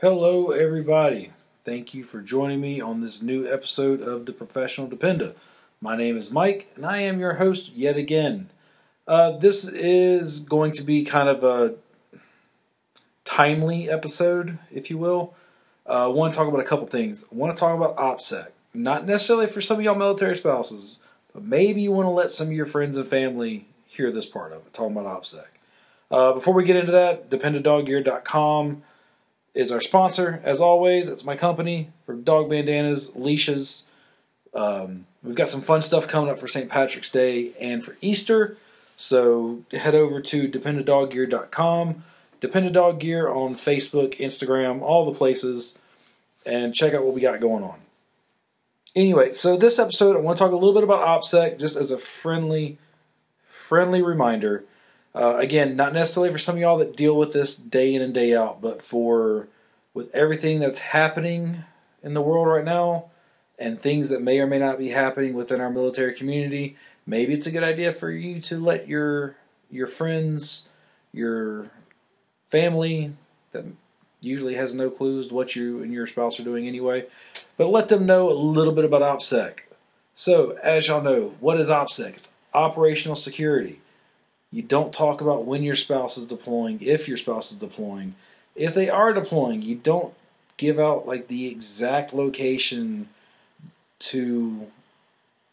Hello, everybody. Thank you for joining me on this new episode of The Professional Dependa. My name is Mike, and I am your host yet again. Uh, this is going to be kind of a timely episode, if you will. Uh, I want to talk about a couple things. I want to talk about OPSEC. Not necessarily for some of y'all military spouses, but maybe you want to let some of your friends and family hear this part of it, talking about OPSEC. Uh, before we get into that, dependadoggear.com is our sponsor. As always, it's my company for dog bandanas, leashes. Um, we've got some fun stuff coming up for St. Patrick's Day and for Easter. So head over to dependadoggear.com, Dependa Gear on Facebook, Instagram, all the places, and check out what we got going on. Anyway, so this episode, I want to talk a little bit about OPSEC just as a friendly, friendly reminder. Uh, again, not necessarily for some of y'all that deal with this day in and day out, but for with everything that's happening in the world right now and things that may or may not be happening within our military community, maybe it's a good idea for you to let your your friends, your family that usually has no clues what you and your spouse are doing anyway, but let them know a little bit about OPSEC. So, as y'all know, what is OPSEC? It's operational security. You don't talk about when your spouse is deploying, if your spouse is deploying. If they are deploying, you don't give out like the exact location to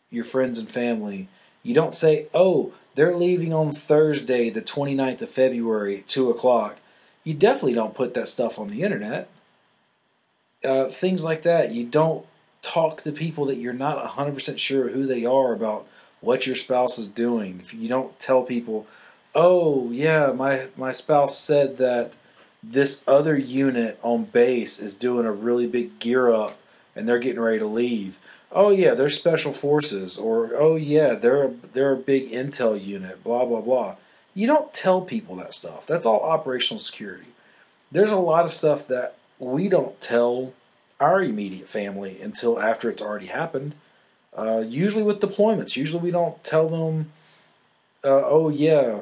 your friends and family. You don't say, oh, they're leaving on Thursday, the 29th of February at 2 o'clock. You definitely don't put that stuff on the internet. Uh, things like that. You don't talk to people that you're not 100% sure who they are about what your spouse is doing. If you don't tell people, "Oh, yeah, my my spouse said that this other unit on base is doing a really big gear up and they're getting ready to leave." Oh yeah, they're special forces or oh yeah, they're they're a big intel unit, blah blah blah. You don't tell people that stuff. That's all operational security. There's a lot of stuff that we don't tell our immediate family until after it's already happened uh, usually with deployments, usually we don't tell them, uh, "Oh yeah,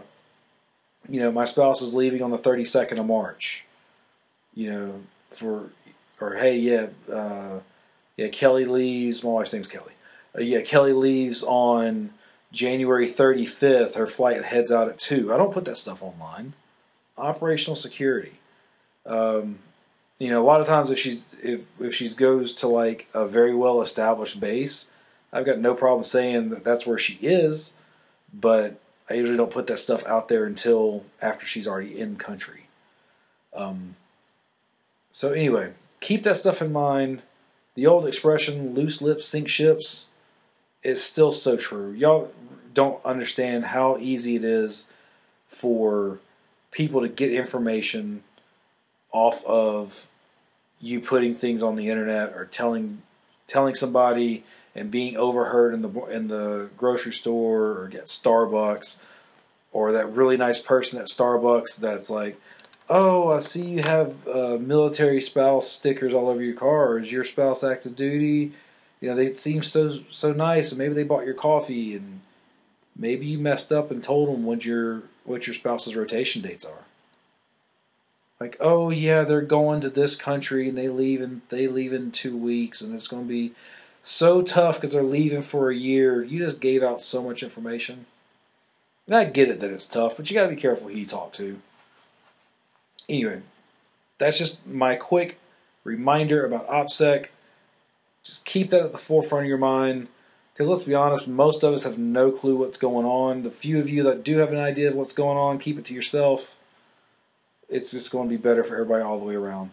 you know, my spouse is leaving on the 32nd of March." You know, for or hey, yeah, uh, yeah, Kelly leaves. My wife's name's Kelly. Uh, yeah, Kelly leaves on January 35th. Her flight heads out at two. I don't put that stuff online. Operational security. Um, you know, a lot of times if she's if if she goes to like a very well established base I've got no problem saying that that's where she is, but I usually don't put that stuff out there until after she's already in country. Um, so anyway, keep that stuff in mind. The old expression "loose lips sink ships" is still so true. Y'all don't understand how easy it is for people to get information off of you putting things on the internet or telling telling somebody and being overheard in the in the grocery store or get Starbucks or that really nice person at Starbucks that's like, "Oh, I see you have uh, military spouse stickers all over your car. Is your spouse active duty?" You know, they seem so so nice, and maybe they bought your coffee, and maybe you messed up and told them what your what your spouse's rotation dates are. Like, oh yeah, they're going to this country and they leave in they leave in two weeks, and it's going to be so tough because they're leaving for a year. You just gave out so much information. And I get it that it's tough, but you got to be careful who you talk to. Anyway, that's just my quick reminder about OPSEC. Just keep that at the forefront of your mind. Because let's be honest, most of us have no clue what's going on. The few of you that do have an idea of what's going on, keep it to yourself. It's just going to be better for everybody all the way around.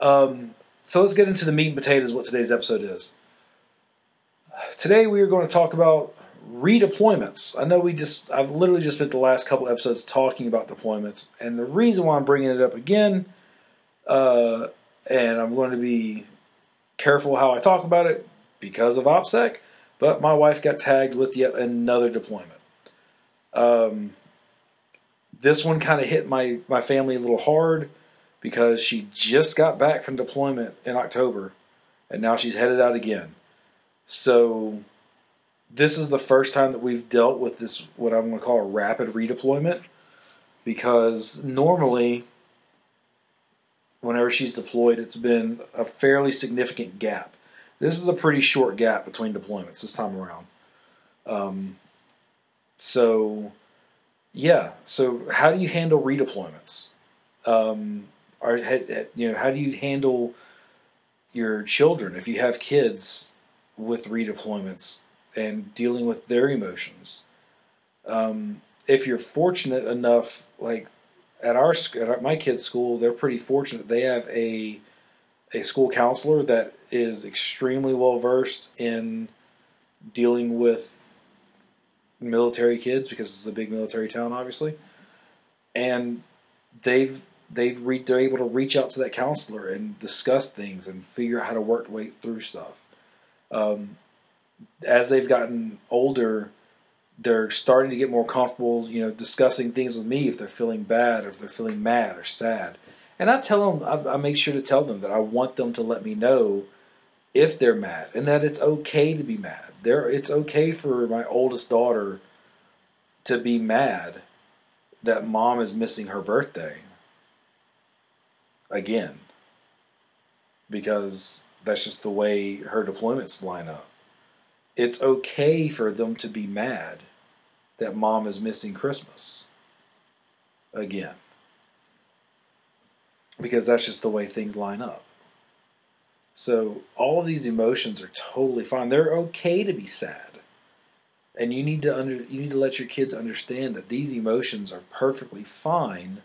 Um, so let's get into the meat and potatoes, what today's episode is. Today we are going to talk about redeployments. I know we just I've literally just spent the last couple episodes talking about deployments, and the reason why I'm bringing it up again, uh, and I'm going to be careful how I talk about it because of OPSEC, but my wife got tagged with yet another deployment. Um, this one kind of hit my my family a little hard because she just got back from deployment in October, and now she's headed out again. So this is the first time that we've dealt with this what I'm going to call a rapid redeployment because normally whenever she's deployed, it's been a fairly significant gap. This is a pretty short gap between deployments this time around. Um, so, yeah. So, how do you handle redeployments? Um, are you know how do you handle your children if you have kids with redeployments and dealing with their emotions? Um, if you're fortunate enough, like at our at my kids' school, they're pretty fortunate. They have a a school counselor that is extremely well versed in dealing with military kids because it's a big military town, obviously, and they've they've re- they're able to reach out to that counselor and discuss things and figure out how to work way through stuff. Um, as they've gotten older, they're starting to get more comfortable, you know, discussing things with me if they're feeling bad or if they're feeling mad or sad. And I tell them, I, I make sure to tell them that I want them to let me know if they're mad and that it's okay to be mad. There, it's okay for my oldest daughter to be mad that mom is missing her birthday again because that's just the way her deployments line up it's okay for them to be mad that mom is missing Christmas again. Because that's just the way things line up. So all of these emotions are totally fine. They're okay to be sad. And you need to under you need to let your kids understand that these emotions are perfectly fine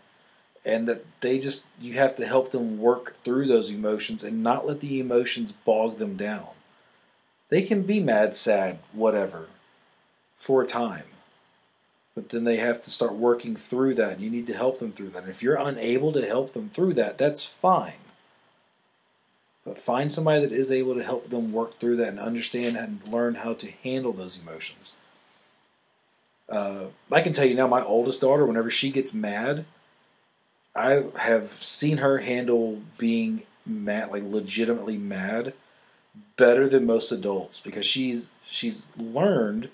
and that they just you have to help them work through those emotions and not let the emotions bog them down. They can be mad, sad, whatever, for a time. But then they have to start working through that, and you need to help them through that. And if you're unable to help them through that, that's fine. But find somebody that is able to help them work through that and understand and learn how to handle those emotions. Uh, I can tell you now, my oldest daughter, whenever she gets mad, I have seen her handle being mad, like legitimately mad, better than most adults because she's she's learned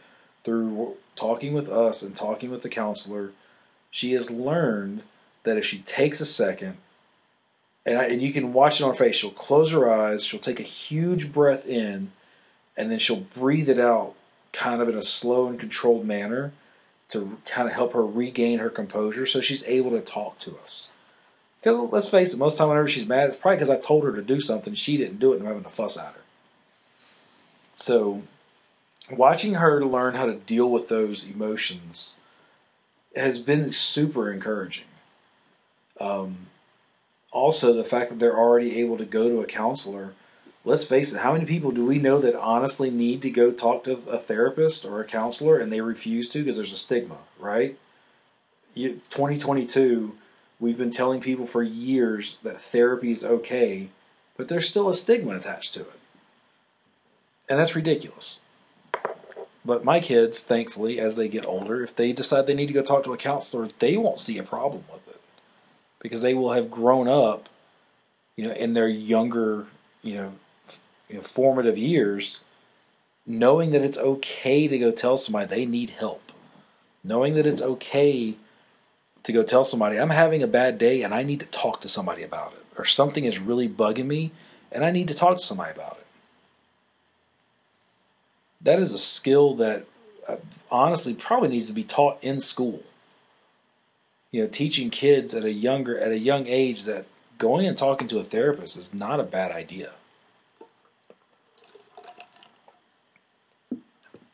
through talking with us and talking with the counselor. She has learned that if she takes a second, and, I, and you can watch it on her face, she'll close her eyes, she'll take a huge breath in, and then she'll breathe it out kind of in a slow and controlled manner to kind of help her regain her composure so she's able to talk to us. Because let's face it, most time whenever she's mad, it's probably because I told her to do something, she didn't do it, and I'm having to fuss at her. So, watching her learn how to deal with those emotions has been super encouraging. Um, also, the fact that they're already able to go to a counselor. Let's face it, how many people do we know that honestly need to go talk to a therapist or a counselor and they refuse to because there's a stigma, right? 2022, we've been telling people for years that therapy is okay, but there's still a stigma attached to it. And that's ridiculous. But my kids, thankfully, as they get older, if they decide they need to go talk to a counselor, they won't see a problem with it because they will have grown up, you know, in their younger, you know, you know formative years, knowing that it's okay to go tell somebody they need help, knowing that it's okay to go tell somebody I'm having a bad day and I need to talk to somebody about it, or something is really bugging me and I need to talk to somebody about it that is a skill that uh, honestly probably needs to be taught in school. You know, teaching kids at a younger at a young age that going and talking to a therapist is not a bad idea.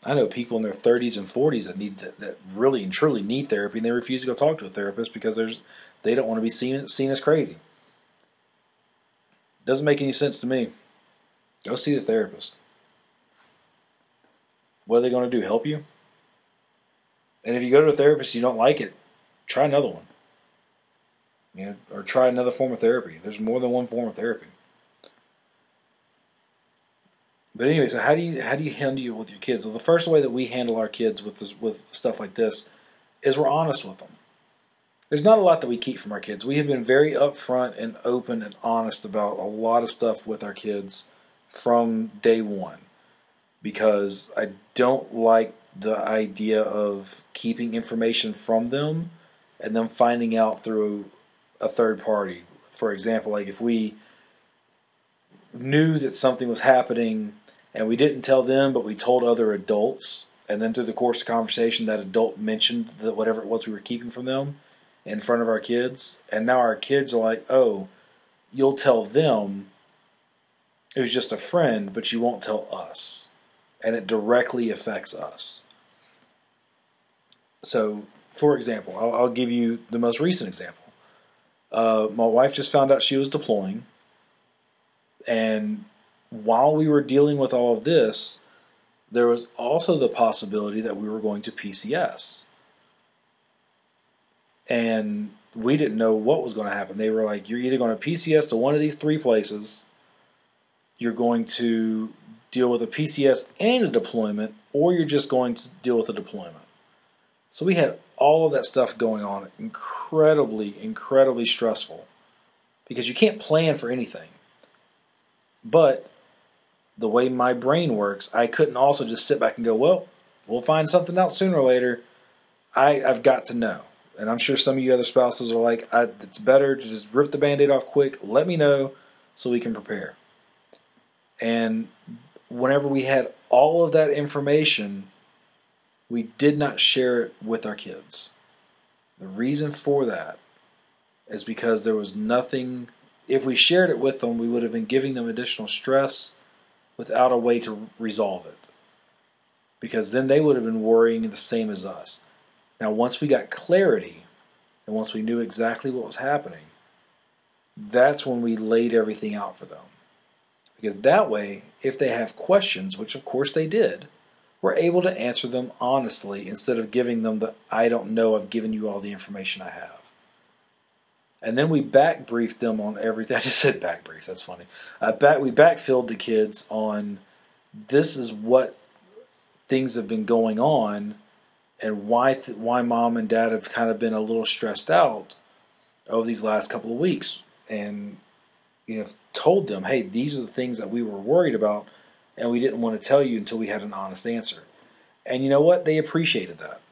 I know people in their 30s and 40s that need that, that really and truly need therapy, and they refuse to go talk to a therapist because there's they don't want to be seen seen as crazy. Doesn't make any sense to me. Go see the therapist. What are they going to do? Help you? And if you go to a therapist, you don't like it, try another one. You know, or try another form of therapy. There's more than one form of therapy. But anyway, so how do you how do you handle it with your kids? Well, the first way that we handle our kids with this, with stuff like this is we're honest with them. There's not a lot that we keep from our kids. We have been very upfront and open and honest about a lot of stuff with our kids from day one because I don't like the idea of keeping information from them and then finding out through a third party. for example, like if we knew that something was happening and we didn't tell them, but we told other adults, and then through the course of conversation, that adult mentioned that whatever it was we were keeping from them in front of our kids, and now our kids are like, "Oh, you'll tell them it was just a friend, but you won't tell us," and it directly affects us. So, for example, I'll, I'll give you the most recent example. Uh, my wife just found out she was deploying, and while we were dealing with all of this, there was also the possibility that we were going to PCS. And we didn't know what was going to happen. They were like, you're either going to PCS to one of these three places, you're going to deal with a PCS and a deployment, or you're just going to deal with a deployment. So we had all of that stuff going on, incredibly, incredibly stressful because you can't plan for anything. But the way my brain works, I couldn't also just sit back and go, well, we'll find something out sooner or later. I, I've got to know. And I'm sure some of you other spouses are like, it's better to just rip the band aid off quick, let me know so we can prepare. And whenever we had all of that information, we did not share it with our kids. The reason for that is because there was nothing, if we shared it with them, we would have been giving them additional stress without a way to resolve it. Because then they would have been worrying the same as us. Now, once we got clarity and once we knew exactly what was happening, that's when we laid everything out for them. Because that way, if they have questions, which of course they did, we're able to answer them honestly instead of giving them the I don't know, I've given you all the information I have. And then we back briefed them on everything. I just said back brief. That's funny. Uh, back we backfilled the kids on this is what things have been going on, and why th- why mom and dad have kind of been a little stressed out over these last couple of weeks, and you know told them, hey, these are the things that we were worried about, and we didn't want to tell you until we had an honest answer. And you know what? They appreciated that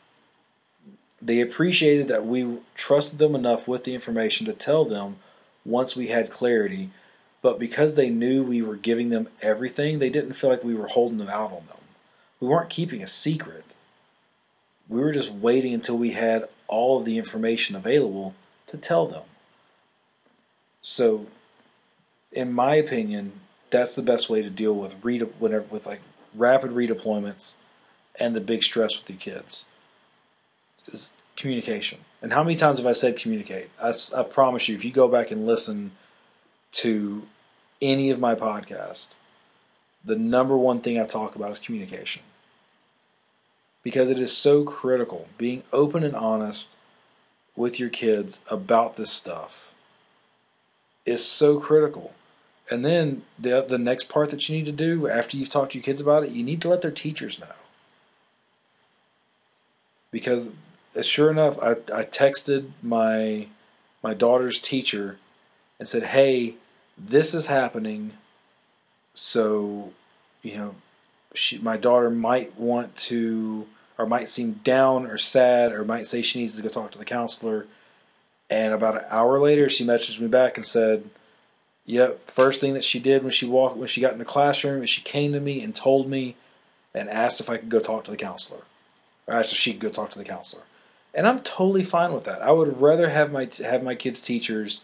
they appreciated that we trusted them enough with the information to tell them once we had clarity. But because they knew we were giving them everything, they didn't feel like we were holding them out on them. We weren't keeping a secret. We were just waiting until we had all of the information available to tell them. So, in my opinion, that's the best way to deal with re- whenever with like rapid redeployments and the big stress with your kids is communication. And how many times have I said communicate? I, I promise you, if you go back and listen to any of my podcasts, the number one thing I talk about is communication. Because it is so critical. Being open and honest with your kids about this stuff is so critical. And then the the next part that you need to do after you've talked to your kids about it, you need to let their teachers know. Because Uh, sure enough, I, I texted my my daughter's teacher and said, "Hey, this is happening. So, you know, she, my daughter might want to, or might seem down or sad, or might say she needs to go talk to the counselor." And about an hour later, she messaged me back and said, "Yep, first thing that she did when she walked when she got in the classroom is she came to me and told me and asked if I could go talk to the counselor, or asked if she could go talk to the counselor." And I'm totally fine with that. I would rather have my have my kids' teachers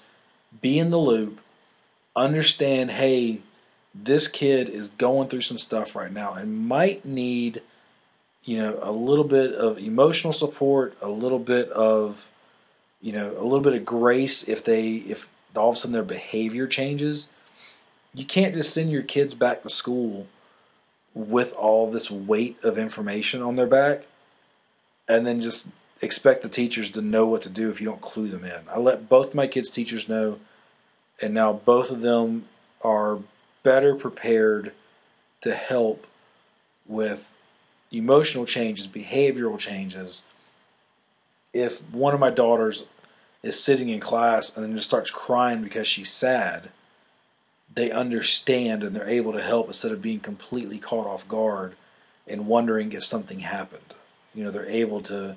be in the loop, understand, hey, this kid is going through some stuff right now and might need, you know, a little bit of emotional support, a little bit of, you know, a little bit of grace if they if all of a sudden their behavior changes. You can't just send your kids back to school with all this weight of information on their back and then just expect the teachers to know what to do if you don't clue them in. I let both my kids' teachers know, and now both of them are better prepared to help with emotional changes, behavioral changes. If one of my daughters is sitting in class and then just starts crying because she's sad, they understand and they're able to help instead of being completely caught off guard and wondering if something happened. You know, they're able to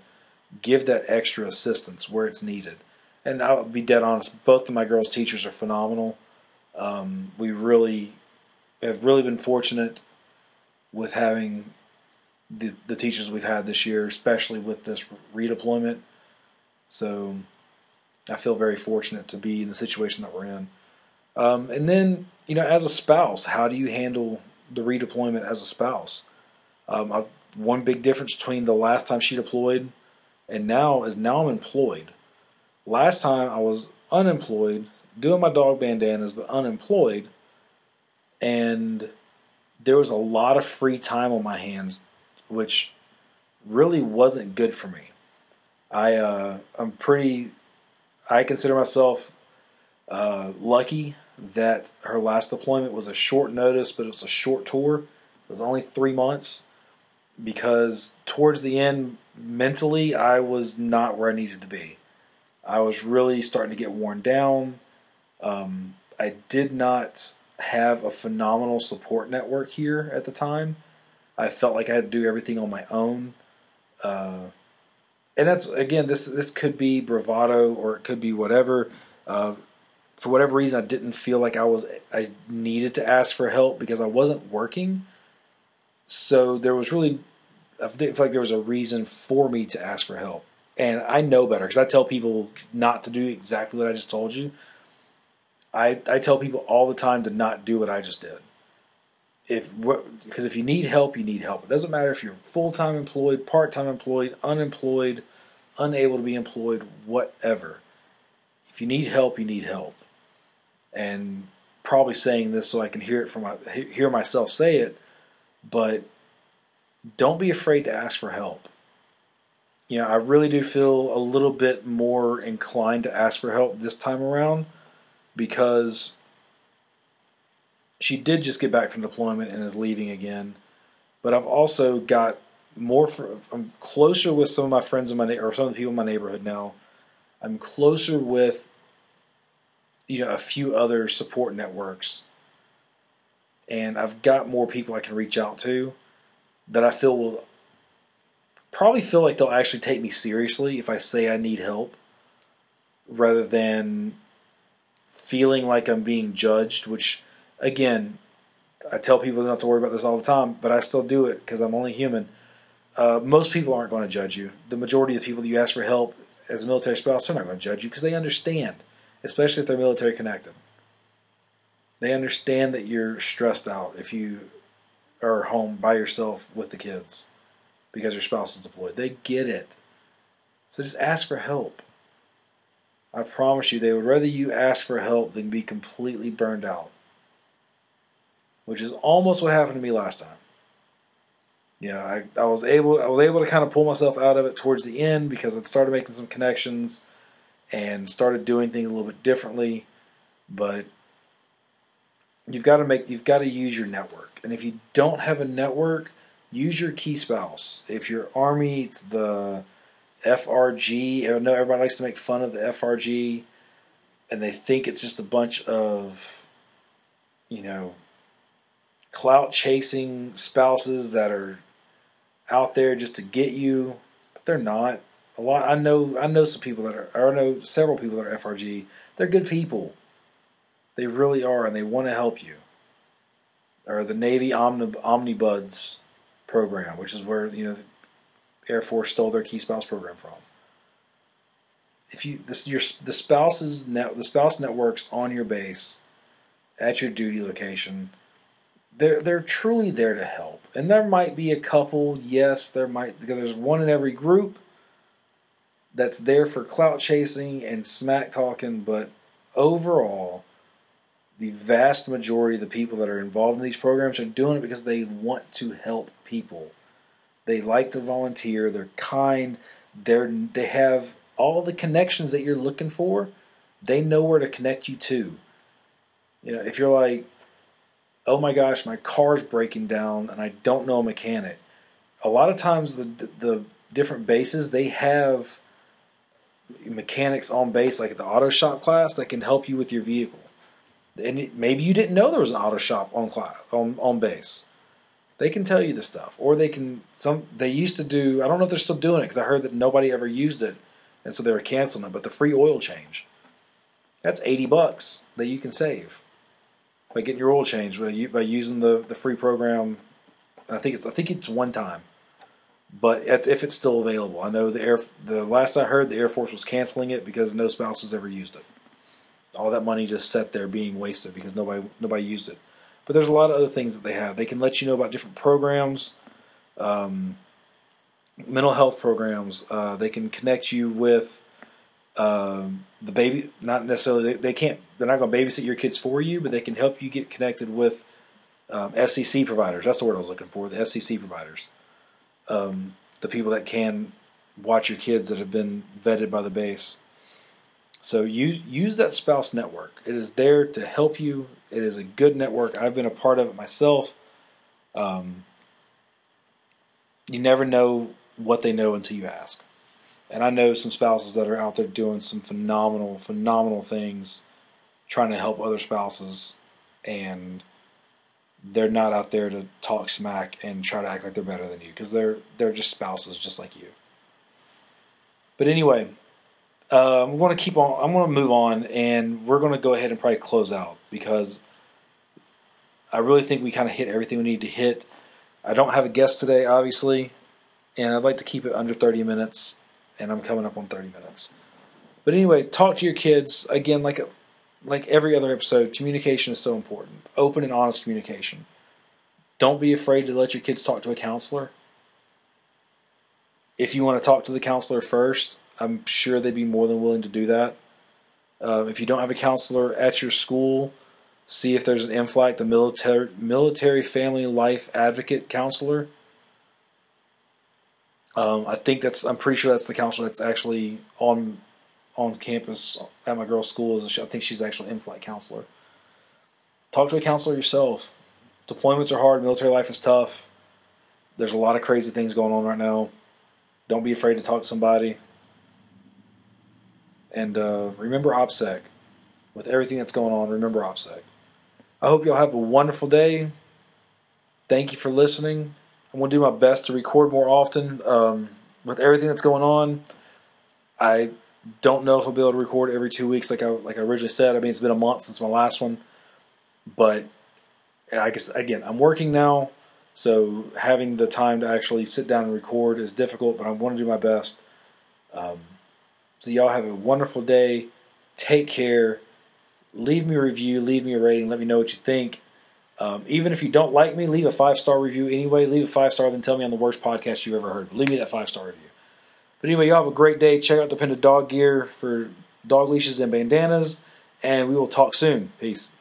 give that extra assistance where it's needed. and I'll be dead honest, both of my girls' teachers are phenomenal. Um, we really have really been fortunate with having the, the teachers we've had this year, especially with this redeployment. So I feel very fortunate to be in the situation that we're in. Um, and then, you know, as a spouse, how do you handle the redeployment as a spouse? Um, I, one big difference between the last time she deployed and now is now I'm employed. Last time I was unemployed, doing my dog bandanas, but unemployed, and there was a lot of free time on my hands, which really wasn't good for me. I uh, I'm pretty. I consider myself uh, lucky that her last deployment was a short notice, but it was a short tour. It was only three months because towards the end, mentally, I was not where I needed to be. I was really starting to get worn down. Um, I did not have a phenomenal support network here at the time. I felt like I had to do everything on my own. Uh, and that's again, this this could be bravado or it could be whatever. Uh, for whatever reason, I didn't feel like I was I needed to ask for help because I wasn't working. So there was really I feel like there was a reason for me to ask for help, and I know better because I tell people not to do exactly what I just told you. I I tell people all the time to not do what I just did. If because if you need help, you need help. It doesn't matter if you're full time employed, part time employed, unemployed, unable to be employed, whatever. If you need help, you need help. And probably saying this so I can hear it from my, hear myself say it, but don't be afraid to ask for help. You know, I really do feel a little bit more inclined to ask for help this time around because she did just get back from deployment and is leaving again. But I've also got more. For, I'm closer with some of my friends in my or some of the people in my neighborhood now. I'm closer with you know a few other support networks, and I've got more people I can reach out to that I feel will probably feel like they'll actually take me seriously if I say I need help rather than feeling like I'm being judged, which again, I tell people not to worry about this all the time, but I still do it because I'm only human. Uh, most people aren't going to judge you. The majority of the people that you ask for help as a military spouse, they're not going to judge you because they understand, especially if they're military connected. They understand that you're stressed out if you are home by yourself with the kids because your spouse is deployed. They get it. So just ask for help. I promise you, they would rather you ask for help than be completely burned out. Which is almost what happened to me last time. You know, I, I was able I was able to kind of pull myself out of it towards the end because I'd started making some connections and started doing things a little bit differently. But you've got to make you've got to use your network. And if you don't have a network, use your key spouse. If you're army, it's the FRG. I know everybody likes to make fun of the FRG, and they think it's just a bunch of, you know, clout chasing spouses that are out there just to get you, but they're not. A lot. I know. I know some people that are. I know several people that are FRG. They're good people. They really are, and they want to help you. Or the Navy Omni, Ombuds program, which is where you know the Air Force stole their key spouse program from. If you this your the spouse's net the spouse networks on your base at your duty location, they're they're truly there to help. And there might be a couple, yes, there might because there's one in every group that's there for clout chasing and smack talking, but overall the vast majority of the people that are involved in these programs are doing it because they want to help people. They like to volunteer, they're kind, they're they have all the connections that you're looking for. They know where to connect you to. You know, if you're like, "Oh my gosh, my car's breaking down and I don't know a mechanic." A lot of times the the different bases they have mechanics on base like at the auto shop class that can help you with your vehicle and maybe you didn't know there was an auto shop on on on base. They can tell you the stuff, or they can some. They used to do. I don't know if they're still doing it because I heard that nobody ever used it and so they were canceling it. But the free oil change, that's eighty bucks that you can save by getting your oil changed by, by using the, the free program. I think it's I think it's one time, but it's, if it's still available. I know the air the last I heard the Air Force was canceling it because no spouses ever used it. All that money just sat there being wasted because nobody nobody used it. But there's a lot of other things that they have. They can let you know about different programs, um, mental health programs. Uh, they can connect you with um, the baby. Not necessarily they, they can't. They're not going to babysit your kids for you, but they can help you get connected with um, FCC providers. That's the word I was looking for. The FCC providers, um, the people that can watch your kids that have been vetted by the base. So you use that spouse network. It is there to help you. It is a good network. I've been a part of it myself. Um, you never know what they know until you ask. And I know some spouses that are out there doing some phenomenal, phenomenal things, trying to help other spouses, and they're not out there to talk smack and try to act like they're better than you because they're they're just spouses just like you. But anyway, uh, I'm going to keep on. I'm going to move on, and we're going to go ahead and probably close out because I really think we kind of hit everything we need to hit. I don't have a guest today, obviously, and I'd like to keep it under 30 minutes, and I'm coming up on 30 minutes. But anyway, talk to your kids again, like like every other episode. Communication is so important. Open and honest communication. Don't be afraid to let your kids talk to a counselor. If you want to talk to the counselor first, I'm sure they'd be more than willing to do that. Uh, if you don't have a counselor at your school, see if there's an MFLAC, the military military family life advocate counselor. Um, I think that's. I'm pretty sure that's the counselor that's actually on on campus at my girl's school. Is I think she's actually an MFLAC counselor. Talk to a counselor yourself. Deployments are hard. Military life is tough. There's a lot of crazy things going on right now. Don't be afraid to talk to somebody. And uh, remember OPSEC. With everything that's going on, remember OPSEC. I hope y'all have a wonderful day. Thank you for listening. I'm going to do my best to record more often. Um, with everything that's going on, I don't know if I'll be able to record every two weeks like I like I originally said. I mean, it's been a month since my last one, but I guess again I'm working now, so having the time to actually sit down and record is difficult. But I want to do my best. Um, so y'all have a wonderful day. Take care. Leave me a review. Leave me a rating. Let me know what you think. Um, even if you don't like me, leave a five star review anyway. Leave a five star, then tell me on the worst podcast you've ever heard. Leave me that five star review. But anyway, y'all have a great day. Check out the Dependa Dog Gear for dog leashes and bandanas, and we will talk soon. Peace.